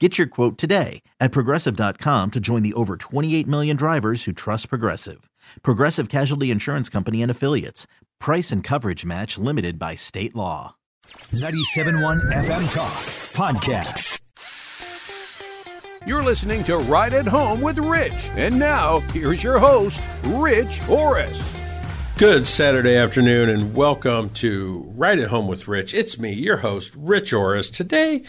Get your quote today at progressive.com to join the over 28 million drivers who trust Progressive. Progressive Casualty Insurance Company and Affiliates. Price and coverage match limited by state law. 97.1 FM Talk Podcast. You're listening to Right at Home with Rich. And now, here's your host, Rich Orris. Good Saturday afternoon, and welcome to Right at Home with Rich. It's me, your host, Rich Orris. Today,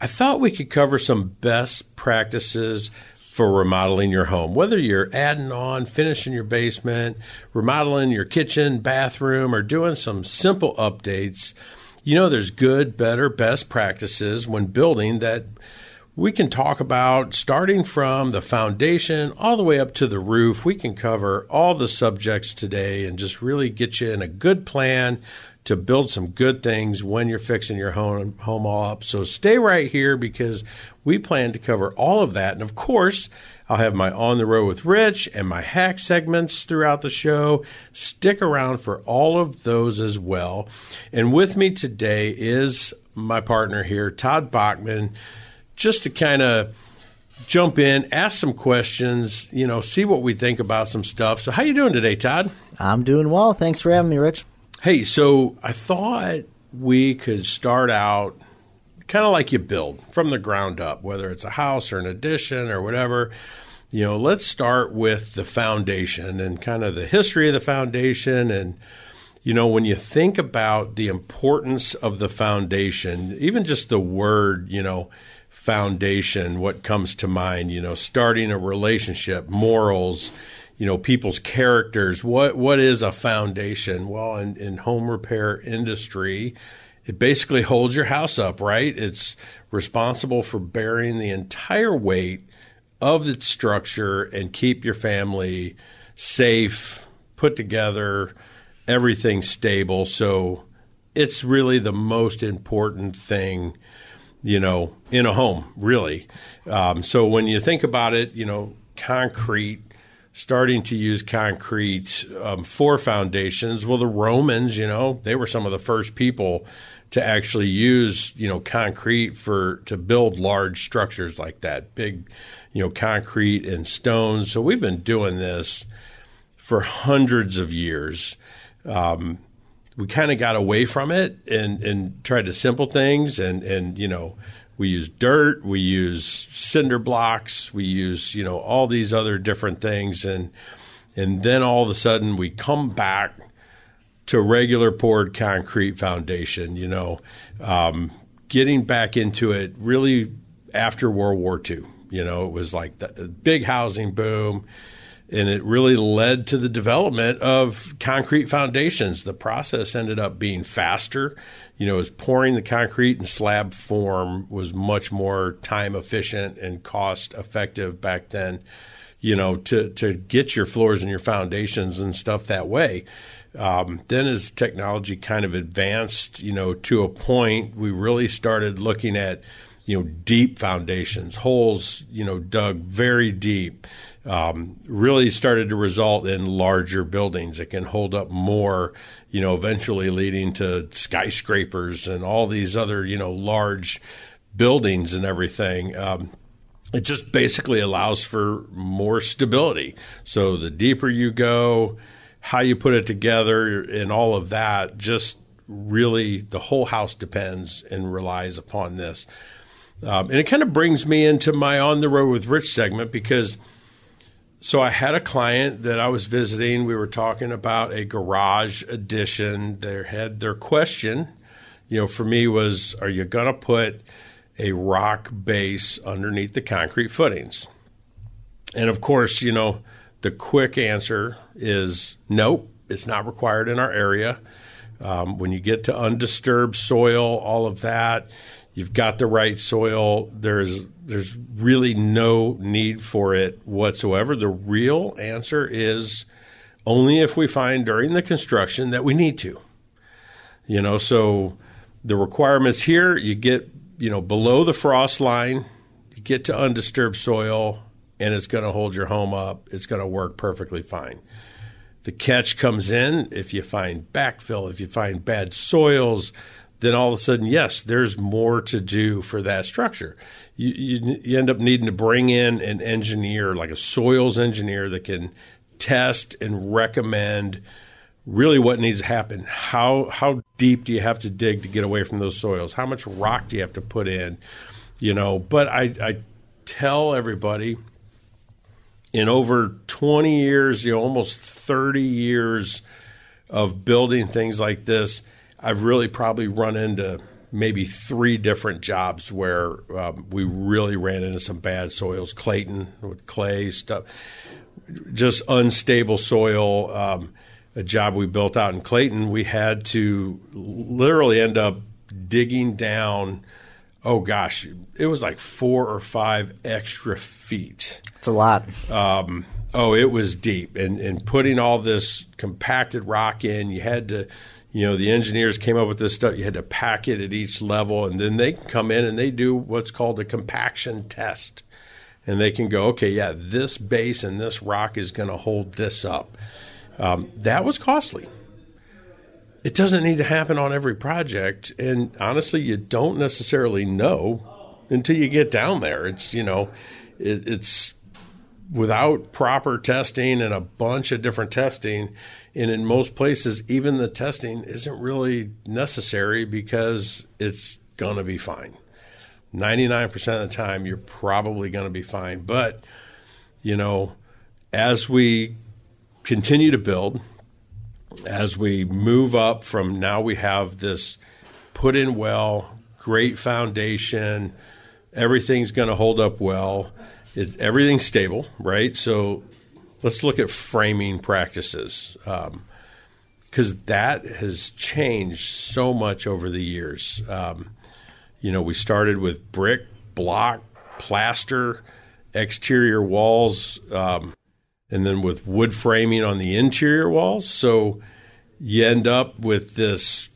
I thought we could cover some best practices for remodeling your home. Whether you're adding on, finishing your basement, remodeling your kitchen, bathroom, or doing some simple updates, you know there's good, better, best practices when building that we can talk about starting from the foundation all the way up to the roof. We can cover all the subjects today and just really get you in a good plan to build some good things when you're fixing your home home all up. So stay right here because we plan to cover all of that. And of course, I'll have my on the road with Rich and my hack segments throughout the show. Stick around for all of those as well. And with me today is my partner here, Todd Bachman, just to kind of jump in, ask some questions, you know, see what we think about some stuff. So how you doing today, Todd? I'm doing well. Thanks for having me, Rich. Hey, so I thought we could start out kind of like you build from the ground up, whether it's a house or an addition or whatever. You know, let's start with the foundation and kind of the history of the foundation. And, you know, when you think about the importance of the foundation, even just the word, you know, foundation, what comes to mind, you know, starting a relationship, morals, you know people's characters. What what is a foundation? Well in, in home repair industry it basically holds your house up right? It's responsible for bearing the entire weight of the structure and keep your family safe put together everything stable. So it's really the most important thing you know in a home really. Um, so when you think about it you know concrete starting to use concrete um, for foundations. Well, the Romans, you know, they were some of the first people to actually use, you know, concrete for to build large structures like that, big, you know, concrete and stones. So we've been doing this for hundreds of years. Um, we kind of got away from it and and tried to simple things and and you know we use dirt, we use cinder blocks, we use you know all these other different things, and and then all of a sudden we come back to regular poured concrete foundation. You know, um, getting back into it really after World War II. You know, it was like the big housing boom and it really led to the development of concrete foundations. The process ended up being faster. You know, as pouring the concrete in slab form was much more time efficient and cost effective back then. You know, to to get your floors and your foundations and stuff that way. Um, then, as technology kind of advanced, you know, to a point, we really started looking at you know deep foundations, holes, you know, dug very deep um, really started to result in larger buildings that can hold up more, you know, eventually leading to skyscrapers and all these other, you know, large buildings and everything. Um, it just basically allows for more stability. So the deeper you go, how you put it together, and all of that, just really the whole house depends and relies upon this. Um, and it kind of brings me into my on the road with Rich segment because so I had a client that I was visiting. We were talking about a garage addition. They had their question, you know, for me was, are you going to put a rock base underneath the concrete footings? And of course, you know, the quick answer is nope, it's not required in our area. Um, when you get to undisturbed soil, all of that, you've got the right soil. There's there's really no need for it whatsoever. The real answer is only if we find during the construction that we need to. You know, so the requirements here, you get, you know, below the frost line, you get to undisturbed soil, and it's going to hold your home up. It's going to work perfectly fine. The catch comes in if you find backfill, if you find bad soils, then all of a sudden, yes, there's more to do for that structure. You, you, you, end up needing to bring in an engineer, like a soils engineer, that can test and recommend really what needs to happen. How how deep do you have to dig to get away from those soils? How much rock do you have to put in? You know, but I, I tell everybody in over 20 years, you know, almost 30 years of building things like this, I've really probably run into maybe three different jobs where um, we really ran into some bad soils. Clayton with clay stuff, just unstable soil. Um, a job we built out in Clayton, we had to literally end up digging down. Oh gosh, it was like four or five extra feet. It's a lot. Um, oh, it was deep, and and putting all this compacted rock in, you had to you know the engineers came up with this stuff. You had to pack it at each level and then they can come in and they do what's called a compaction test. And they can go okay yeah this base and this rock is going to hold this up. Um, that was costly. It doesn't need to happen on every project and honestly you don't necessarily know until you get down there. It's you know it, it's without proper testing and a bunch of different testing and in most places, even the testing isn't really necessary because it's going to be fine. 99% of the time, you're probably going to be fine. But, you know, as we continue to build, as we move up from now we have this put in well, great foundation, everything's going to hold up well. It, everything's stable, right? So let's look at framing practices because um, that has changed so much over the years. Um, you know, we started with brick, block, plaster, exterior walls, um, and then with wood framing on the interior walls. So you end up with this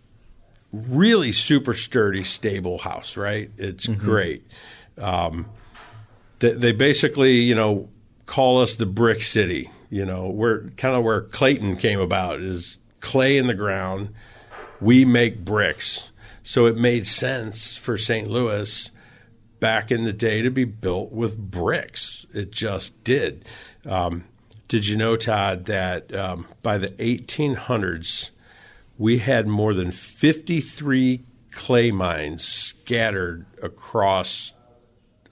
really super sturdy, stable house, right? It's mm-hmm. great. Um, they, they basically, you know, call us the brick city. You know, we're kind of where Clayton came about is clay in the ground. We make bricks. So it made sense for St. Louis back in the day to be built with bricks. It just did. Um, did you know, Todd, that um, by the 1800s, we had more than 53 clay mines scattered across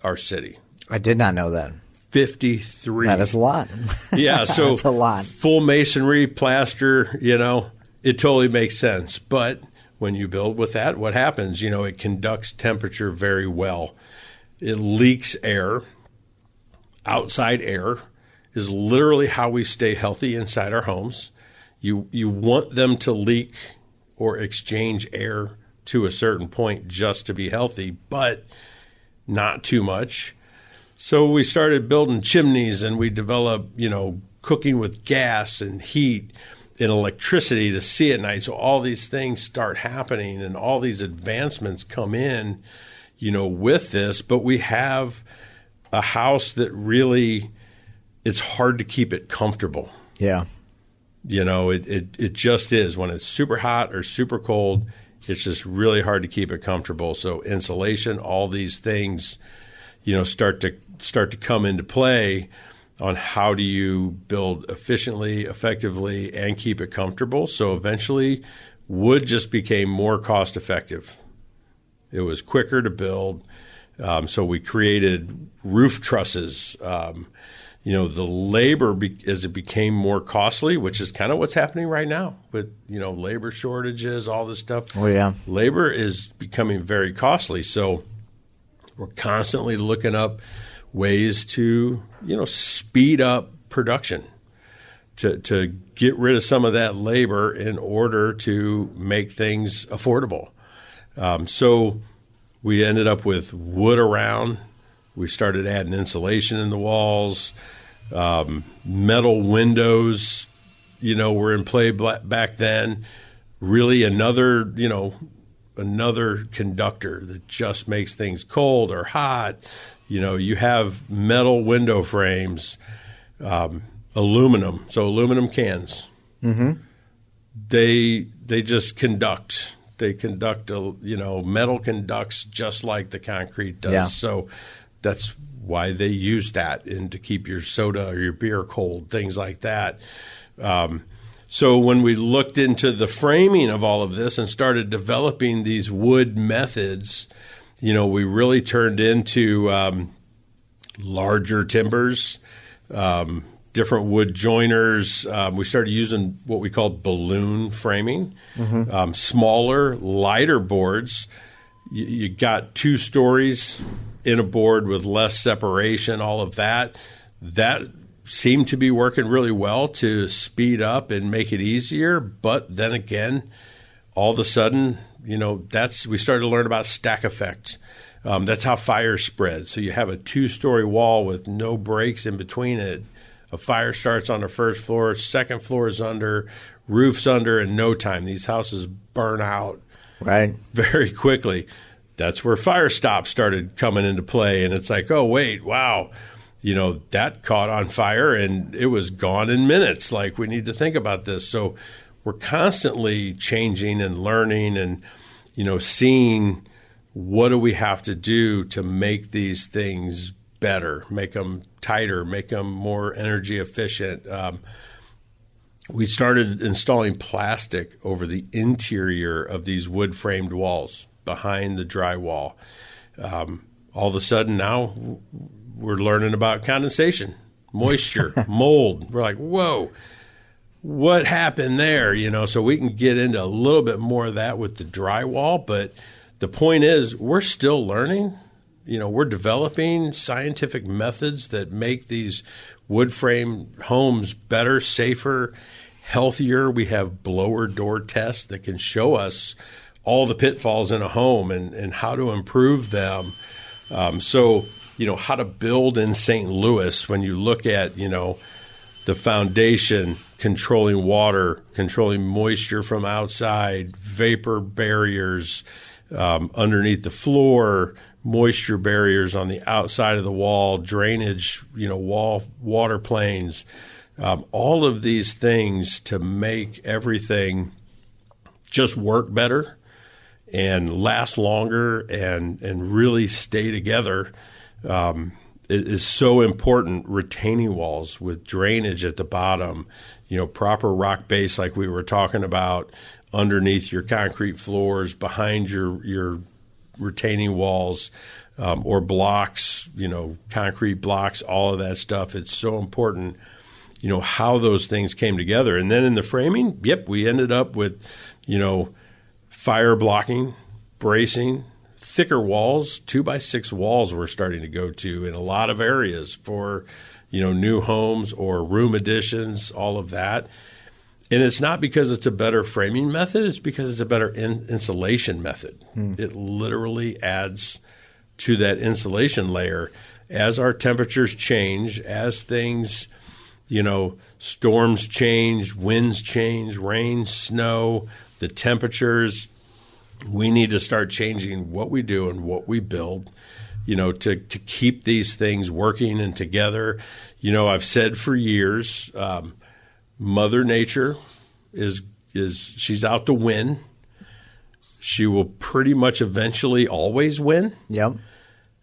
our city? I did not know that. 53. That is a lot. yeah, so that's a lot. Full masonry, plaster, you know, it totally makes sense. But when you build with that, what happens? You know, it conducts temperature very well. It leaks air. Outside air is literally how we stay healthy inside our homes. You you want them to leak or exchange air to a certain point just to be healthy, but not too much so we started building chimneys and we developed, you know, cooking with gas and heat and electricity to see at night. So all these things start happening and all these advancements come in, you know, with this. But we have a house that really, it's hard to keep it comfortable. Yeah. You know, it, it, it just is. When it's super hot or super cold, it's just really hard to keep it comfortable. So insulation, all these things – you know start to start to come into play on how do you build efficiently, effectively, and keep it comfortable. So eventually, wood just became more cost effective. It was quicker to build. Um, so we created roof trusses. Um, you know, the labor be, as it became more costly, which is kind of what's happening right now with you know labor shortages, all this stuff. Oh yeah, labor is becoming very costly. So we're constantly looking up ways to you know speed up production to to get rid of some of that labor in order to make things affordable. Um, so we ended up with wood around. We started adding insulation in the walls. Um, metal windows, you know, were in play back then. Really, another, you know, another conductor that just makes things cold or hot. You know, you have metal window frames, um, aluminum, so aluminum cans. Mm-hmm. They they just conduct. They conduct a you know metal conducts just like the concrete does. Yeah. So that's why they use that and to keep your soda or your beer cold, things like that. Um, so when we looked into the framing of all of this and started developing these wood methods, you know, we really turned into um, larger timbers, um, different wood joiners. Um, we started using what we called balloon framing, Mm-hmm. um, smaller, lighter boards. You, you got two stories in a board with less separation, all of that. That seemed to be working really well to speed up and make it easier. But then again, all of a sudden, you know, that's we started to learn about stack effects. Um, that's how fire spreads. So you have a two-story wall with no breaks in between it. A fire starts on the first floor, second floor is under, roof's under in no time. These houses burn out right. very quickly. That's where fire stops started coming into play, and it's like, oh wait, wow, you know that caught on fire and it was gone in minutes. Like we need to think about this. So we're constantly changing and learning, and you know seeing what do we have to do to make these things better, make them tighter, make them more energy efficient. Um, we started installing plastic over the interior of these wood framed walls behind the drywall. Um, all of a sudden now we're learning about condensation, moisture, mold. We're like, whoa, what happened there? You know, so we can get into a little bit more of that with the drywall. But the point is, we're still learning. You know, we're developing scientific methods that make these wood frame homes better, safer, healthier. We have blower door tests that can show us all the pitfalls in a home and, and how to improve them. Um, so, you know, how to build in St. Louis when you look at, you know, the foundation, controlling water, controlling moisture from outside, vapor barriers um, underneath the floor, moisture barriers on the outside of the wall, drainage, you know, wall water planes, um, all of these things to make everything just work better and last longer and and really stay together um, is so important. Retaining walls with drainage at the bottom, you know, proper rock base like we were talking about underneath your concrete floors, behind your your retaining walls. Um, or blocks, you know, concrete blocks, all of that stuff. It's so important, you know, how those things came together. And then in the framing, yep, we ended up with, you know, fire blocking, bracing, thicker walls, two by six walls we're starting to go to in a lot of areas for, you know, new homes or room additions, all of that. And it's not because it's a better framing method, it's because it's a better in- insulation method. Hmm. It literally adds to that insulation layer as our temperatures change, as things, you know, storms change, winds change, rain, snow, the temperatures, we need to start changing what we do and what we build, you know, to, to keep these things working and together. You know, I've said for years, um, Mother Nature is is she's out to win. She will pretty much eventually always win. Yep.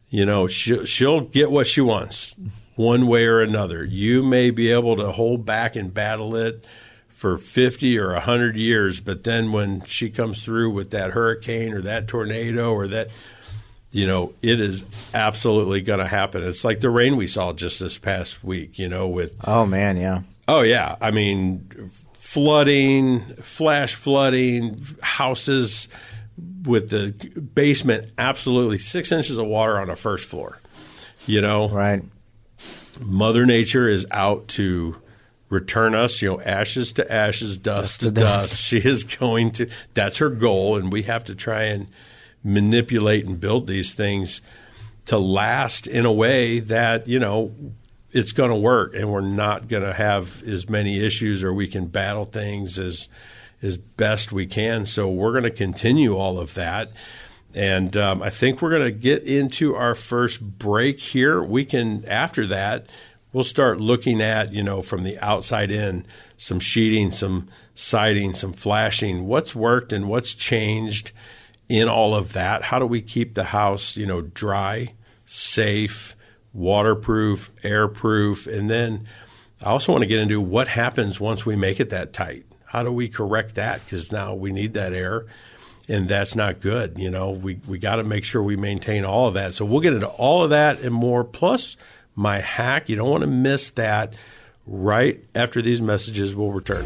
You know, she'll, she'll get what she wants one way or another. You may be able to hold back and battle it for 50 or 100 years, but then when she comes through with that hurricane or that tornado or that, you know, it is absolutely going to happen. It's like the rain we saw just this past week, you know, with. Oh, man, yeah. Oh, yeah. I mean, flooding, flash flooding, houses with the basement absolutely six inches of water on a first floor, you know? Right. Mother Nature is out to return us, you know, ashes to ashes, dust, dust to, dust. dust. She is going to, that's her goal. And we have to try and manipulate and build these things to last in a way that, you know, it's going to work and we're not going to have as many issues or we can battle things as as best we can. So we're going to continue all of that. And um, I think we're going to get into our first break here. We can, after that, we'll start looking at, you know, from the outside in, some sheeting, some siding, some flashing, what's worked and what's changed in all of that. How do we keep the house, you know, dry, safe, waterproof, airproof? And then I also want to get into what happens once we make it that tight. How do we correct that? Because now we need that air and that's not good. You know, we, we got to make sure we maintain all of that. So we'll get into all of that and more, plus my hack. You don't want to miss that. Right after these messages, we'll return.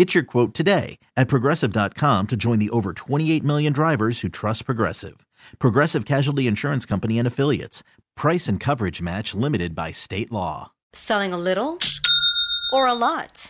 Get your quote today at progressive.com to join the over 28 million drivers who trust Progressive. Progressive Casualty Insurance Company and Affiliates. Price and coverage match limited by state law. Selling a little or a lot?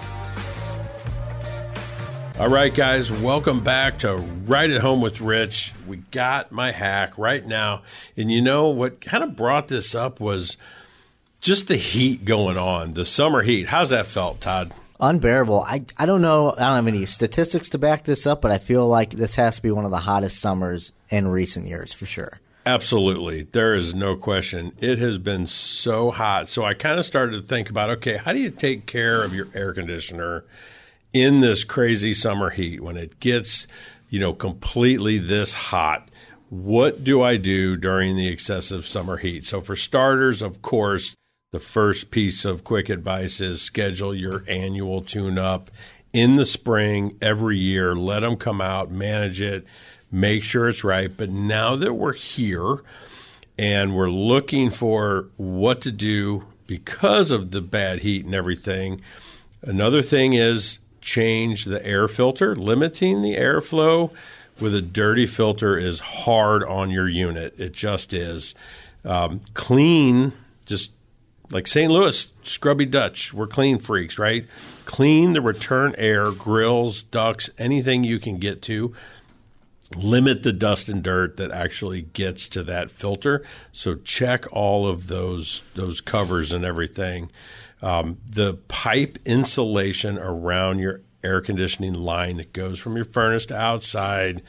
All right, guys, welcome back to Right at Home with Rich. We got my hack right now. And you know what kind of brought this up was just the heat going on, the summer heat. How's that felt, Todd? Unbearable. I, I don't know. I don't have any statistics to back this up, but I feel like this has to be one of the hottest summers in recent years for sure. Absolutely. There is no question. It has been so hot. So I kind of started to think about okay, how do you take care of your air conditioner in this crazy summer heat when it gets, you know, completely this hot, what do I do during the excessive summer heat? So, for starters, of course, the first piece of quick advice is schedule your annual tune up in the spring every year. Let them come out, manage it, make sure it's right. But now that we're here and we're looking for what to do because of the bad heat and everything, another thing is change the air filter, limiting the airflow with a dirty filter is hard on your unit. It just is. Um, clean, just like St. Louis, scrubby Dutch, we're clean freaks, right? Clean the return air, grills, ducts, anything you can get to. Limit the dust and dirt that actually gets to that filter. So check all of those those covers and everything. Um, the pipe insulation around your air conditioning line that goes from your furnace to outside.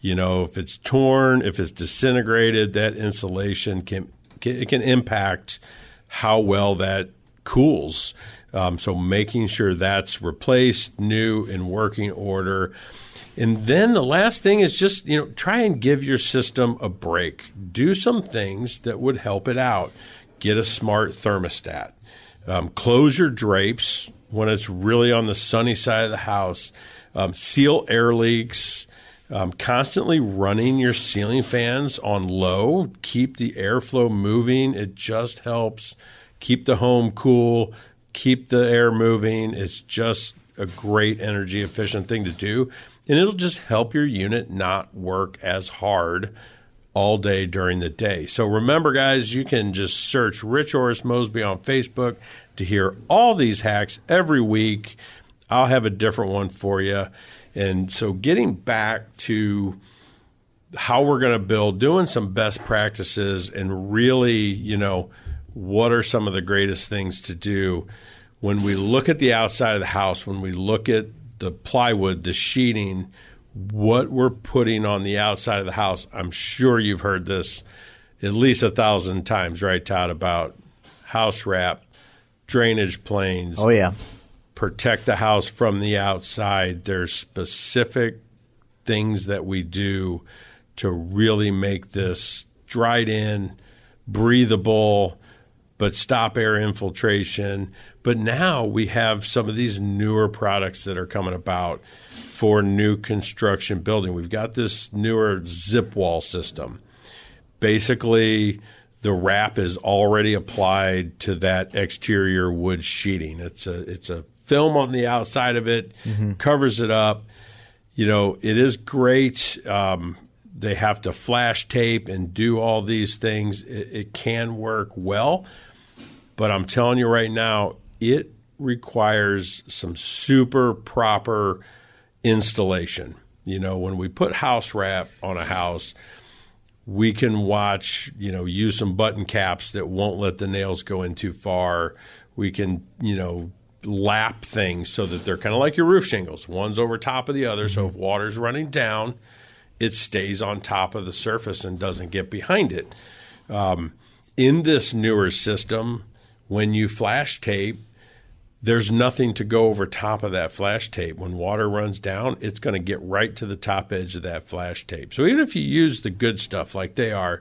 You know, if it's torn, if it's disintegrated, that insulation can, can it can impact how well that cools. Um, so making sure that's replaced, new, in working order. And then the last thing is just, you know, try and give your system a break. Do some things that would help it out. Get a smart thermostat. Um, close your drapes when it's really on the sunny side of the house. Um, seal air leaks. Um, constantly running your ceiling fans on low. Keep the airflow moving. It just helps keep the home cool, keep the air moving. It's just a great energy efficient thing to do. And it'll just help your unit not work as hard all day during the day. So remember, guys, you can just search Rich Orris Mosby on Facebook to hear all these hacks every week. I'll have a different one for you. And so getting back to how we're going to build, doing some best practices and really, you know, what are some of the greatest things to do when we look at the outside of the house, when we look at the plywood, the sheeting, what we're putting on the outside of the house. I'm sure you've heard this at least a thousand times, right, Todd, about house wrap, drainage planes. Oh, yeah. Protect the house from the outside. There's specific things that we do to really make this dried in, breathable, but stop air infiltration. But now we have some of these newer products that are coming about for new construction building. We've got this newer zip wall system. Basically, the wrap is already applied to that exterior wood sheeting. It's a it's a film on the outside of it, mm-hmm. covers it up. You know, it is great. Um, they have to flash tape and do all these things. It, it can work well, but I'm telling you right now, it requires some super proper installation. You know, when we put house wrap on a house, we can watch, you know, use some button caps that won't let the nails go in too far. We can, you know, lap things so that they're kind of like your roof shingles. One's over top of the other. So if water's running down, it stays on top of the surface and doesn't get behind it. Um, in this newer system, when you flash tape, there's nothing to go over top of that flash tape. When water runs down, it's going to get right to the top edge of that flash tape. So even if you use the good stuff like they are,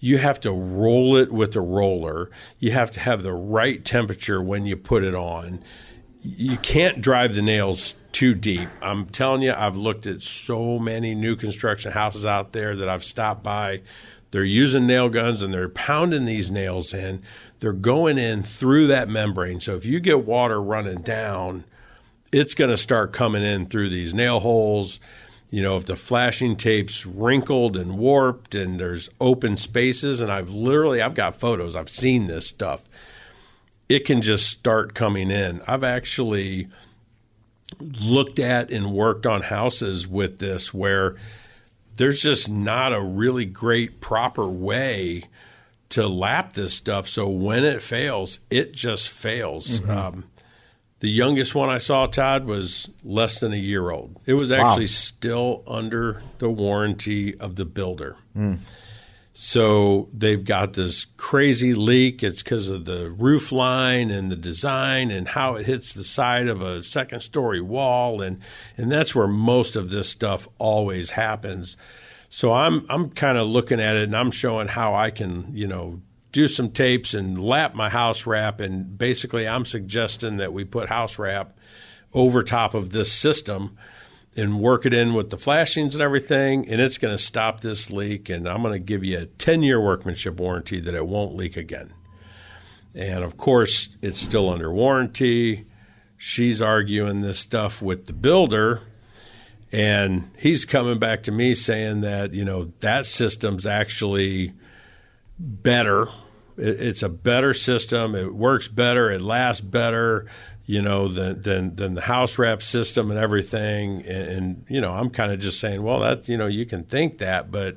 you have to roll it with a roller. You have to have the right temperature when you put it on. You can't drive the nails too deep. I'm telling you, I've looked at so many new construction houses out there that I've stopped by. They're using nail guns and they're pounding these nails in they're going in through that membrane. So if you get water running down, it's going to start coming in through these nail holes. You know, if the flashing tape's wrinkled and warped and there's open spaces, and I've literally I've got photos, I've seen this stuff. It can just start coming in. I've actually looked at and worked on houses with this where there's just not a really great proper way to lap this stuff. So when it fails, it just fails. Mm-hmm. Um, the youngest one I saw, Todd, was less than a year old. It was actually wow. still under the warranty of the builder. Mm. So they've got this crazy leak. It's because of the roof line and the design and how it hits the side of a second story wall. And, and that's where most of this stuff always happens. So I'm I'm kind of looking at it and I'm showing how I can, you know, do some tapes and lap my house wrap and basically I'm suggesting that we put house wrap over top of this system and work it in with the flashings and everything, and it's going to stop this leak. And I'm going to give you a 10 year workmanship warranty that it won't leak again. And of course, it's still under warranty. She's arguing this stuff with the builder, and he's coming back to me saying that, you know, that system's actually better. It's a better system. It works better. It lasts better you know, than than, than the house wrap system and everything. And, and you know, I'm kind of just saying, well, that you know, you can think that, but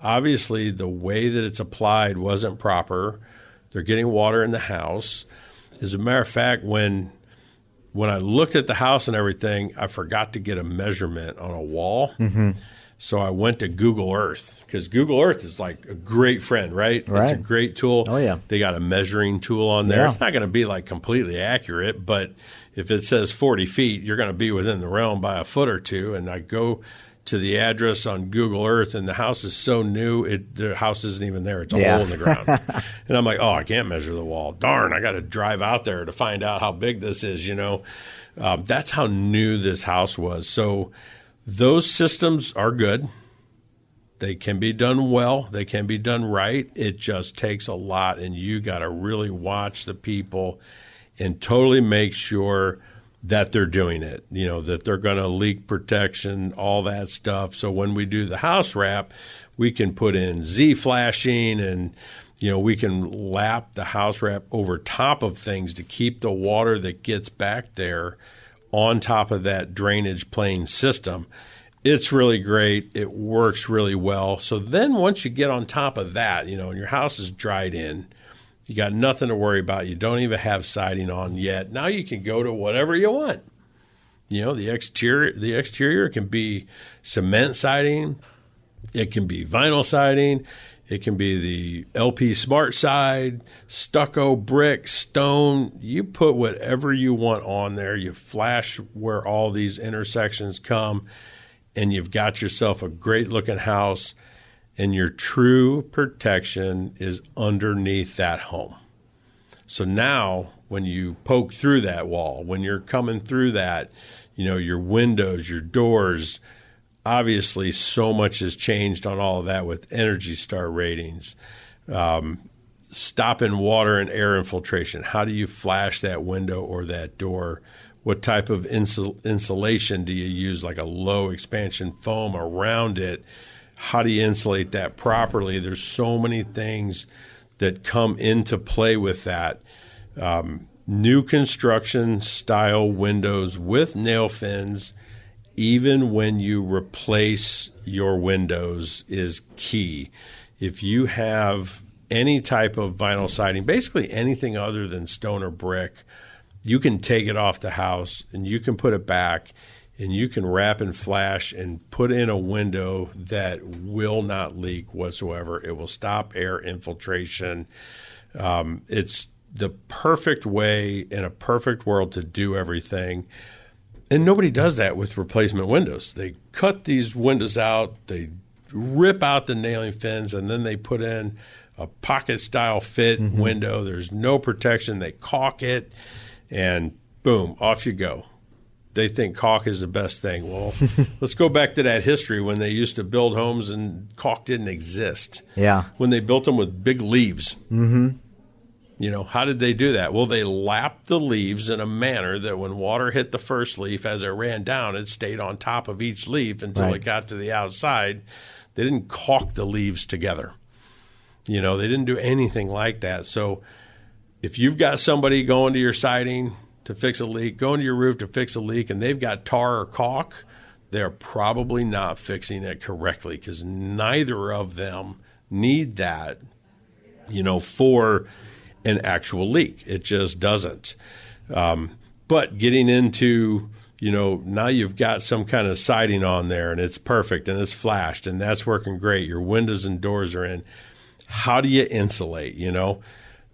obviously the way that it's applied wasn't proper. They're getting water in the house. As a matter of fact, when when I looked at the house and everything, I forgot to get a measurement on a wall. Mm-hmm. So I went to Google Earth because Google Earth is like a great friend, right? Right. It's a great tool. Oh, yeah. They got a measuring tool on there. Yeah. It's not going to be like completely accurate, but if it says 40 feet, you're going to be within the realm by a foot or two. And I go to the address on Google Earth, and the house is so new, it the house isn't even there. It's a Yeah. hole in the ground. and I'm like, oh, I can't measure the wall. Darn, I got to drive out there to find out how big this is. You know, um, that's how new this house was. So those systems are good. They can be done well. They can be done right. It just takes a lot, and you got to really watch the people and totally make sure that they're doing it. You know that they're going to leak protection, all that stuff. So when we do the house wrap, we can put in Z flashing and you know we can lap the house wrap over top of things to keep the water that gets back there on top of that drainage plane system it's really great. It works really well. So then once you get on top of that, you know, and your house is dried in, you got nothing to worry about. You don't even have siding on yet. Now you can go to whatever you want. You know, the exterior the exterior can be cement siding, it can be vinyl siding, it can be the LP SmartSide, stucco, brick, stone. You put whatever you want on there. You flash where all these intersections come and you've got yourself a great looking house, and your true protection is underneath that home. So now, when you poke through that wall, when you're coming through that, you know, your windows, your doors, obviously, so much has changed on all of that with Energy Star ratings. Um, stopping water and air infiltration. How do you flash that window or that door? What type of insul- insulation do you use, like a low expansion foam around it? How do you insulate that properly? There's so many things that come into play with that. Um, new construction style windows with nail fins, even when you replace your windows, is key. If you have any type of vinyl siding, basically anything other than stone or brick, you can take it off the house and you can put it back and you can wrap and flash and put in a window that will not leak whatsoever. It will stop air infiltration. Um, it's the perfect way in a perfect world to do everything. And nobody does that with replacement windows. They cut these windows out, they rip out the nailing fins, and then they put in a pocket style fit window. There's no protection. They caulk it, and boom, off you go. They think caulk is the best thing. Well, let's go back to that history when they used to build homes and caulk didn't exist. Yeah. When they built them with big leaves. Mm-hmm. You know, how did they do that? Well, they lapped the leaves in a manner that when water hit the first leaf, as it ran down, it stayed on top of each leaf until Right. it got to the outside. They didn't caulk the leaves together. You know, they didn't do anything like that. So if you've got somebody going to your siding to fix a leak, going to your roof to fix a leak, and they've got tar or caulk, they're probably not fixing it correctly because neither of them need that, you know, for an actual leak. It just doesn't. Um, but getting into, you know, now you've got some kind of siding on there and it's perfect and it's flashed and that's working great. Your windows and doors are in. How do you insulate? You know,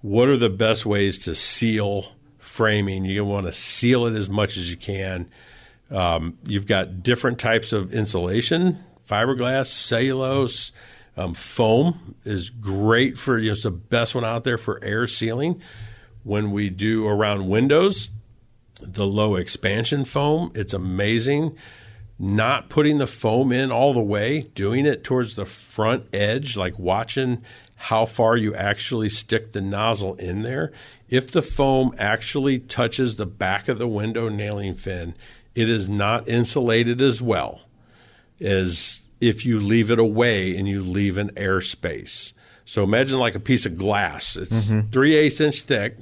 what are the best ways to seal framing? You want to seal it as much as you can. Um, you've got different types of insulation, fiberglass, cellulose, um, foam is great for you know, it's the best one out there for air sealing. When we do around windows, the low expansion foam. It's amazing. Not putting the foam in all the way, doing it towards the front edge, like watching how far you actually stick the nozzle in there. If the foam actually touches the back of the window nailing fin, it is not insulated as well as if you leave it away and you leave an airspace. So imagine like a piece of glass. It's mm-hmm. three eighths inch thick.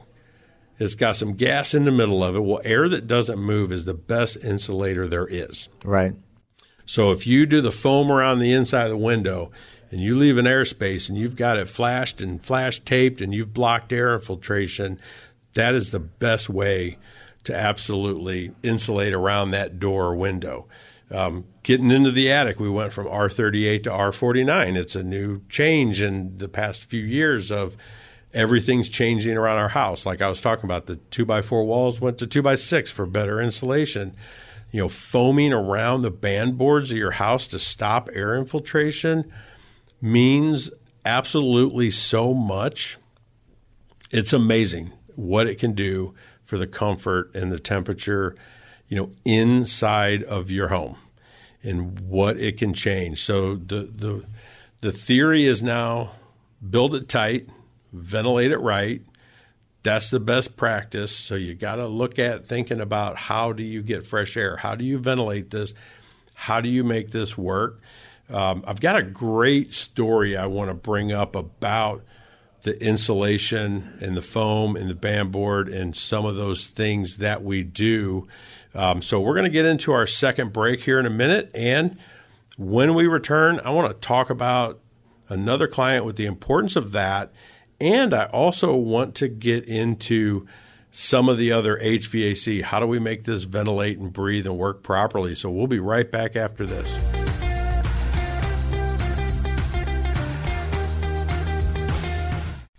It's got some gas in the middle of it. Well, air that doesn't move is the best insulator there is. Right. So if you do the foam around the inside of the window and you leave an airspace and you've got it flashed and flash taped and you've blocked air infiltration, that is the best way to absolutely insulate around that door or window. Um, getting into the attic, we went from R38 to R49. It's a new change in the past few years of everything's changing around our house. Like I was talking about, the two by four walls went to two by six for better insulation. You know, foaming around the band boards of your house to stop air infiltration means absolutely so much. It's amazing what it can do for the comfort and the temperature, you know, inside of your home and what it can change. So the the the theory is now build it tight, ventilate it right. That's the best practice. So you got to look at thinking about how do you get fresh air? How do you ventilate this? How do you make this work? Um, I've got a great story I want to bring up about the insulation and the foam and the band board and some of those things that we do. Um, so we're going to get into our second break here in a minute. And when we return, I want to talk about another client with the importance of that. And I also want to get into some of the other HVAC. How do we make this ventilate and breathe and work properly? So we'll be right back after this.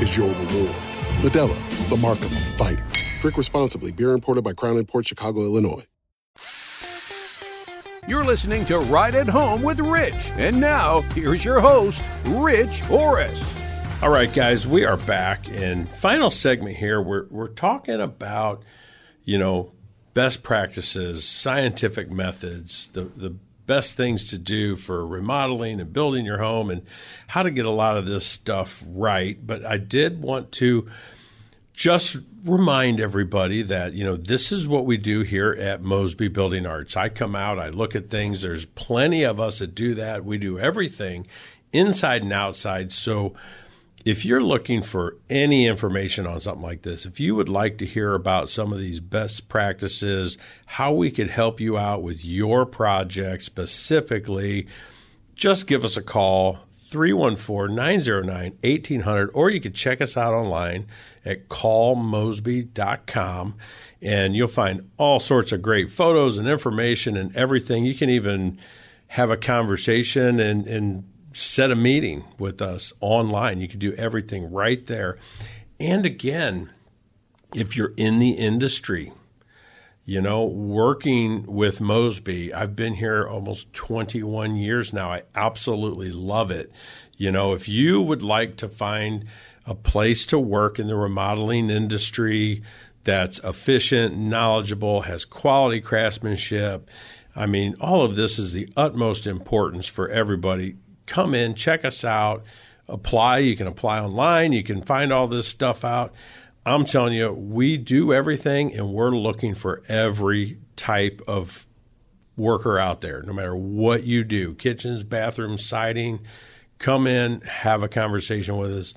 is your reward. Modelo, the mark of a fighter. Drink responsibly. Beer imported by Crown Imports Chicago, Illinois. You're listening to Right at Home with Rich. And now, here's your host, Rich Orris. All right, guys, we are back. And final segment here, we're, we're talking about, you know, best practices, scientific methods, the, the best things to do for remodeling and building your home and how to get a lot of this stuff right. But I did want to just remind everybody that, you know, this is what we do here at Mosby Building Arts. I come out, I look at things. There's plenty of us that do that. We do everything inside and outside. So, if you're looking for any information on something like this, if you would like to hear about some of these best practices, how we could help you out with your project specifically, just give us a call 314 909 1800, or you could check us out online at callmosby.com and you'll find all sorts of great photos and information and everything. You can even have a conversation and, and set a meeting with us online. You can do everything right there. And again, if you're in the industry, You know, working with Mosby, I've been here almost 21 years now. I absolutely love it. You know, if you would like to find a place to work in the remodeling industry that's efficient, knowledgeable, has quality craftsmanship, I mean, all of this is the utmost importance for everybody. Come in, check us out, apply. You can apply online, you can find all this stuff out. I'm telling you, we do everything and we're looking for every type of worker out there, no matter what you do kitchens, bathrooms, siding. Come in, have a conversation with us.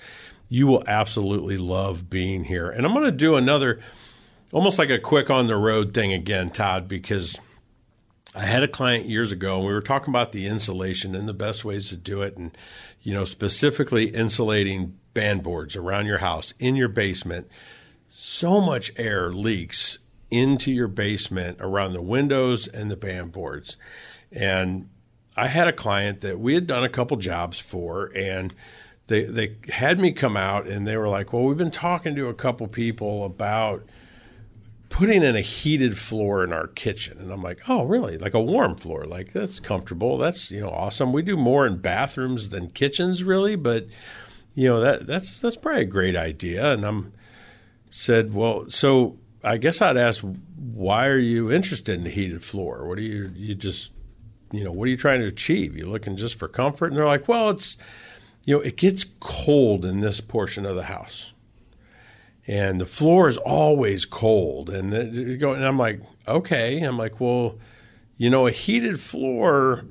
You will absolutely love being here. And I'm going to do another, almost like a quick on the road thing again, Todd, because I had a client years ago and we were talking about the insulation and the best ways to do it. And, you know, specifically insulating band boards around your house, in your basement. So much air leaks into your basement around the windows and the band boards. And I had a client that we had done a couple jobs for, and they they had me come out and they were like, "Well, we've been talking to a couple people about putting in a heated floor in our kitchen." And I'm like, "Oh, really? Like a warm floor? Like that's comfortable. That's, you know, awesome. We do more in bathrooms than kitchens really, but you know, that that's that's probably a great idea." And I'm said, "Well, so I guess I'd ask, why are you interested in a heated floor? What are you you just you know, what are you trying to achieve? You looking just for comfort? And they're like, well, it's, you know, it gets cold in this portion of the house. And the floor is always cold. And, and I'm like, okay. I'm like, well, you know, a heated floor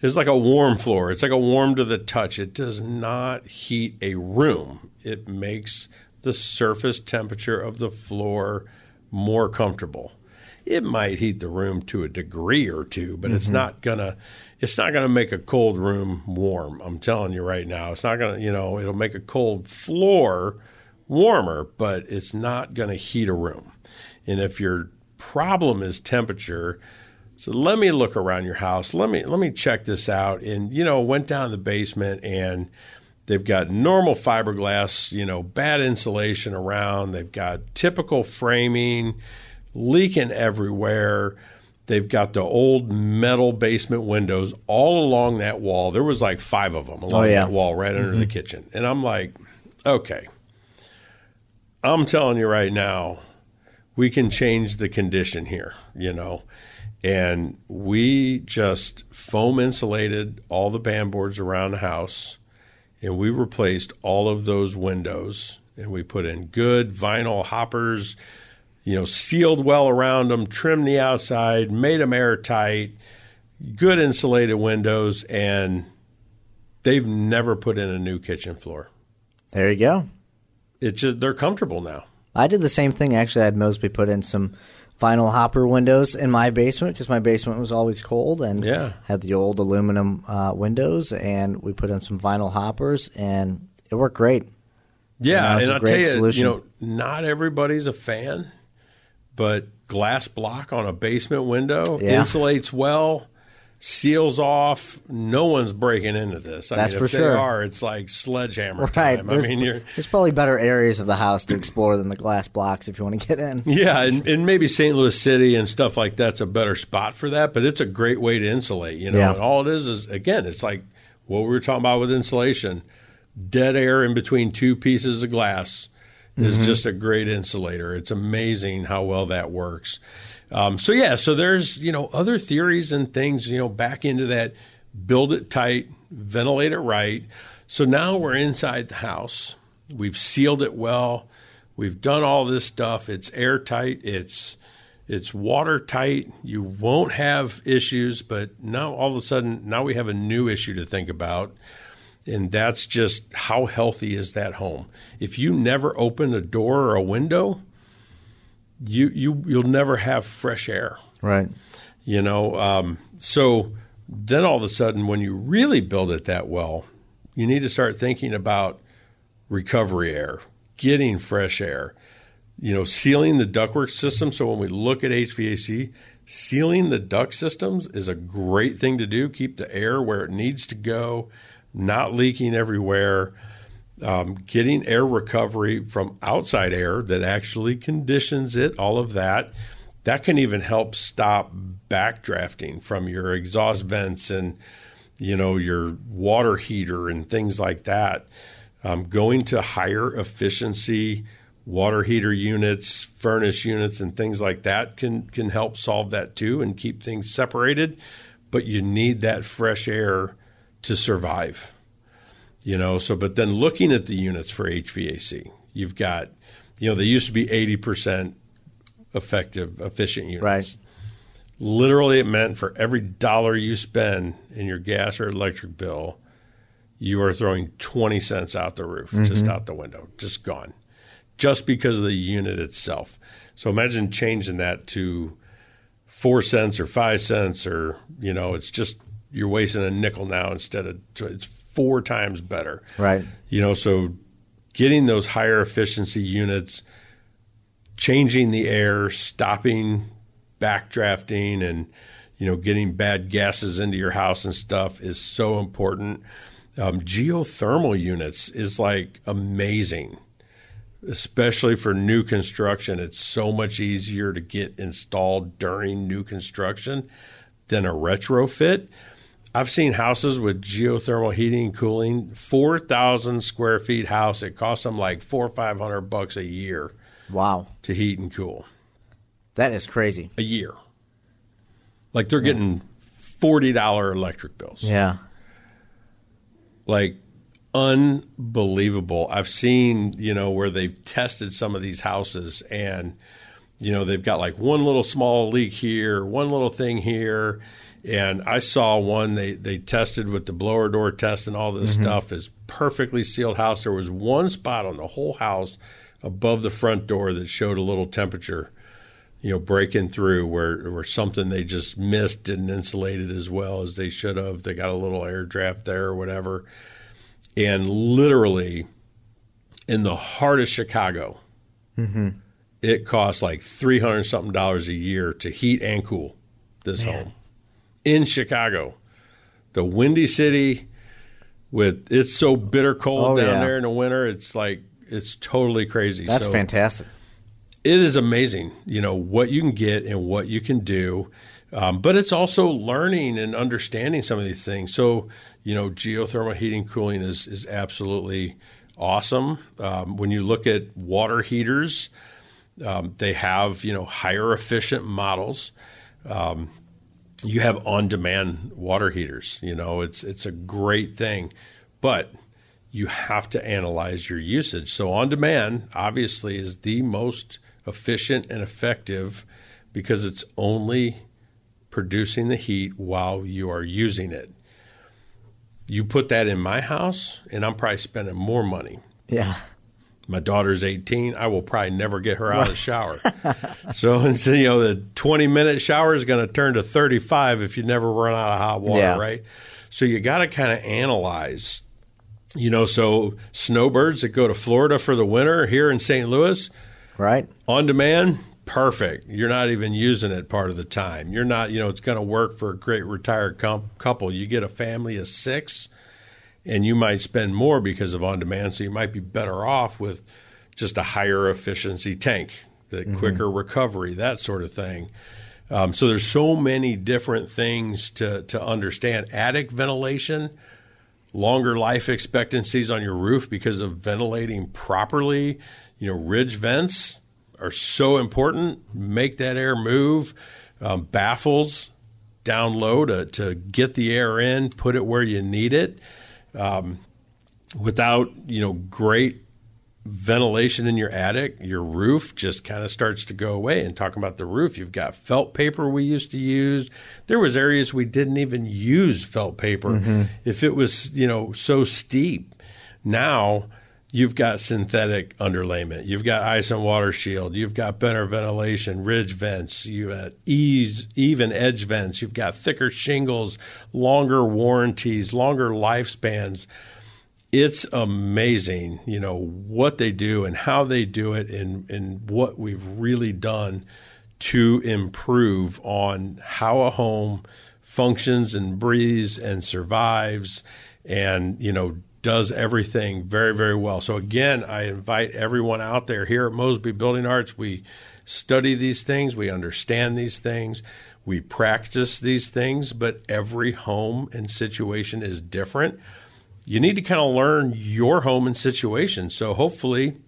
is like a warm floor. It's like a warm to the touch. It does not heat a room. It makes the surface temperature of the floor more comfortable it might heat the room to a degree or two, but mm-hmm. it's not gonna it's not gonna make a cold room warm. I'm telling you right now, it's not gonna you know it'll make a cold floor warmer, but it's not gonna heat a room. And if your problem is temperature, so let me look around your house. Let me let me check this out. And you know, went down the basement and they've got normal fiberglass, you know, bad insulation around. They've got typical framing leaking everywhere. They've got the old metal basement windows all along that wall. There was like five of them along oh, yeah. that wall right under mm-hmm. the kitchen. And I'm like, okay, I'm telling you right now, we can change the condition here, you know. And we just foam insulated all the band boards around the house and we replaced all of those windows and we put in good vinyl hoppers you know, sealed well around them, trimmed the outside, made them airtight, good insulated windows, and they've never put in a new kitchen floor. There you go. It's just they're comfortable now. I did the same thing. Actually, I had Mosby put in some vinyl hopper windows in my basement because my basement was always cold and yeah. had the old aluminum uh, windows, and we put in some vinyl hoppers, and it worked great. Yeah, and, and I'll tell you, solution. you know, not everybody's a fan but glass block on a basement window yeah. insulates well, seals off. No one's breaking into this. I That's mean, for if sure. They are. It's like sledgehammer right. time. There's, I mean, there's probably better areas of the house to explore than the glass blocks if you want to get in. Yeah, and, and maybe St. Louis City and stuff like that's a better spot for that. But it's a great way to insulate. You know, yeah. and all it is is again, it's like what we were talking about with insulation: dead air in between two pieces of glass is mm-hmm. just a great insulator. It's amazing how well that works. Um, so yeah, so there's you know other theories and things you know back into that. Build it tight, ventilate it right. So now we're inside the house. We've sealed it well. We've done all this stuff. It's airtight. It's it's watertight. You won't have issues. But now all of a sudden, now we have a new issue to think about and that's just how healthy is that home. If you never open a door or a window, you you you'll never have fresh air. Right. You know, um, so then all of a sudden, when you really build it that well, you need to start thinking about recovery air, getting fresh air. You know, sealing the ductwork system. So when we look at HVAC, sealing the duct systems is a great thing to do. Keep the air where it needs to go not leaking everywhere, um, getting air recovery from outside air that actually conditions it, all of that. that can even help stop backdrafting from your exhaust vents and you know your water heater and things like that. Um, going to higher efficiency water heater units, furnace units, and things like that can can help solve that too and keep things separated. But you need that fresh air to survive. You know, so but then looking at the units for HVAC, you've got, you know, they used to be 80% effective, efficient units. Right. Literally, it meant for every dollar you spend in your gas or electric bill, you are throwing 20 cents out the roof, mm-hmm. just out the window, just gone, just because of the unit itself. So imagine changing that to four cents or five cents, or, you know, it's just you're wasting a nickel now instead of it's four times better. Right. You know, so getting those higher efficiency units, changing the air, stopping backdrafting and you know getting bad gases into your house and stuff is so important. Um, geothermal units is like amazing, especially for new construction. It's so much easier to get installed during new construction than a retrofit. I've seen houses with geothermal heating and cooling, four thousand square feet house. It costs them like four or five hundred bucks a year. Wow, to heat and cool. That is crazy. A year. Like they're getting forty dollar electric bills. Yeah. Like unbelievable. I've seen, you know, where they've tested some of these houses and you know, they've got like one little small leak here, one little thing here and I saw one they, they tested with the blower door test and all this mm-hmm. stuff is perfectly sealed house. There was one spot on the whole house above the front door that showed a little temperature, you know, breaking through where where something they just missed didn't insulate it as well as they should have. They got a little air draft there or whatever. And literally in the heart of Chicago, mm-hmm. it costs like three hundred something dollars a year to heat and cool this Man. home in Chicago, the windy city with it's so bitter cold oh, down yeah. there in the winter. It's like it's totally crazy. That's so fantastic. It is amazing, you know, what you can get and what you can do. Um, but it's also learning and understanding some of these things. So, you know, geothermal heating cooling is is absolutely awesome. Um, when you look at water heaters, um, they have you know higher efficient models. You have on-demand water heaters. You know, it's it's a great thing, but you have to analyze your usage. So on-demand obviously is the most efficient and effective because it's only producing the heat while you are using it. You put that in my house, and I'm probably spending more money. Yeah. My daughter's 18. I will probably never get her out of the shower. so, and so, you know, the 20 minute shower is going to turn to 35 if you never run out of hot water, yeah. right? So you got to kind of analyze, you know, so snowbirds that go to Florida for the winter here in St. Louis, right? On demand, perfect. You're not even using it part of the time. You're not, you know, it's going to work for a great retired com- couple. You get a family of six and you might spend more because of on demand. So you might be better off with just a higher efficiency tank, the mm-hmm. quicker recovery, that sort of thing. Um, so there's so many different things to to understand. Attic ventilation, longer life expectancies on your roof because of ventilating properly. You know, ridge vents are so important. Make that air move. Um, baffles down low to, to get the air in, put it where you need it um, without you know great ventilation in your attic, your roof just kind of starts to go away. And talking about the roof, you've got felt paper we used to use. There was areas we didn't even use felt paper mm-hmm. if it was you know so steep. Now you've got synthetic underlayment, you've got ice and water shield, you've got better ventilation, ridge vents, you've got ease, even edge vents, you've got thicker shingles, longer warranties, longer lifespans. It's amazing, you know, what they do and how they do it and, and what we've really done to improve on how a home functions and breathes and survives and, you know, does everything very, very well. So again, I invite everyone out there here at Mosby Building Arts. We study these things, we understand these things, we practice these things, but every home and situation is different. You need to kind of learn your home and situation. So hopefully,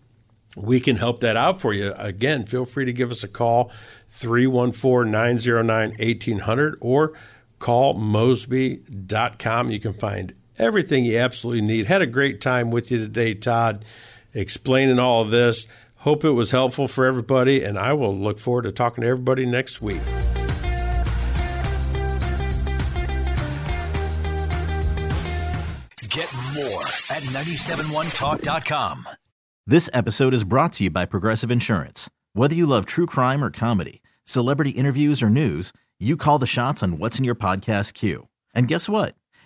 we can help that out for you. Again, feel free to give us a call 314 909 1800 or callmosby.com. You can find everything you absolutely need. Had a great time with you today, Todd, explaining all of this. Hope it was helpful for everybody, and I will look forward to talking to everybody next week. Get more at 971talk.com. This episode is brought to you by Progressive Insurance. Whether you love true crime or comedy, celebrity interviews or news, you call the shots on what's in your podcast queue. And guess what?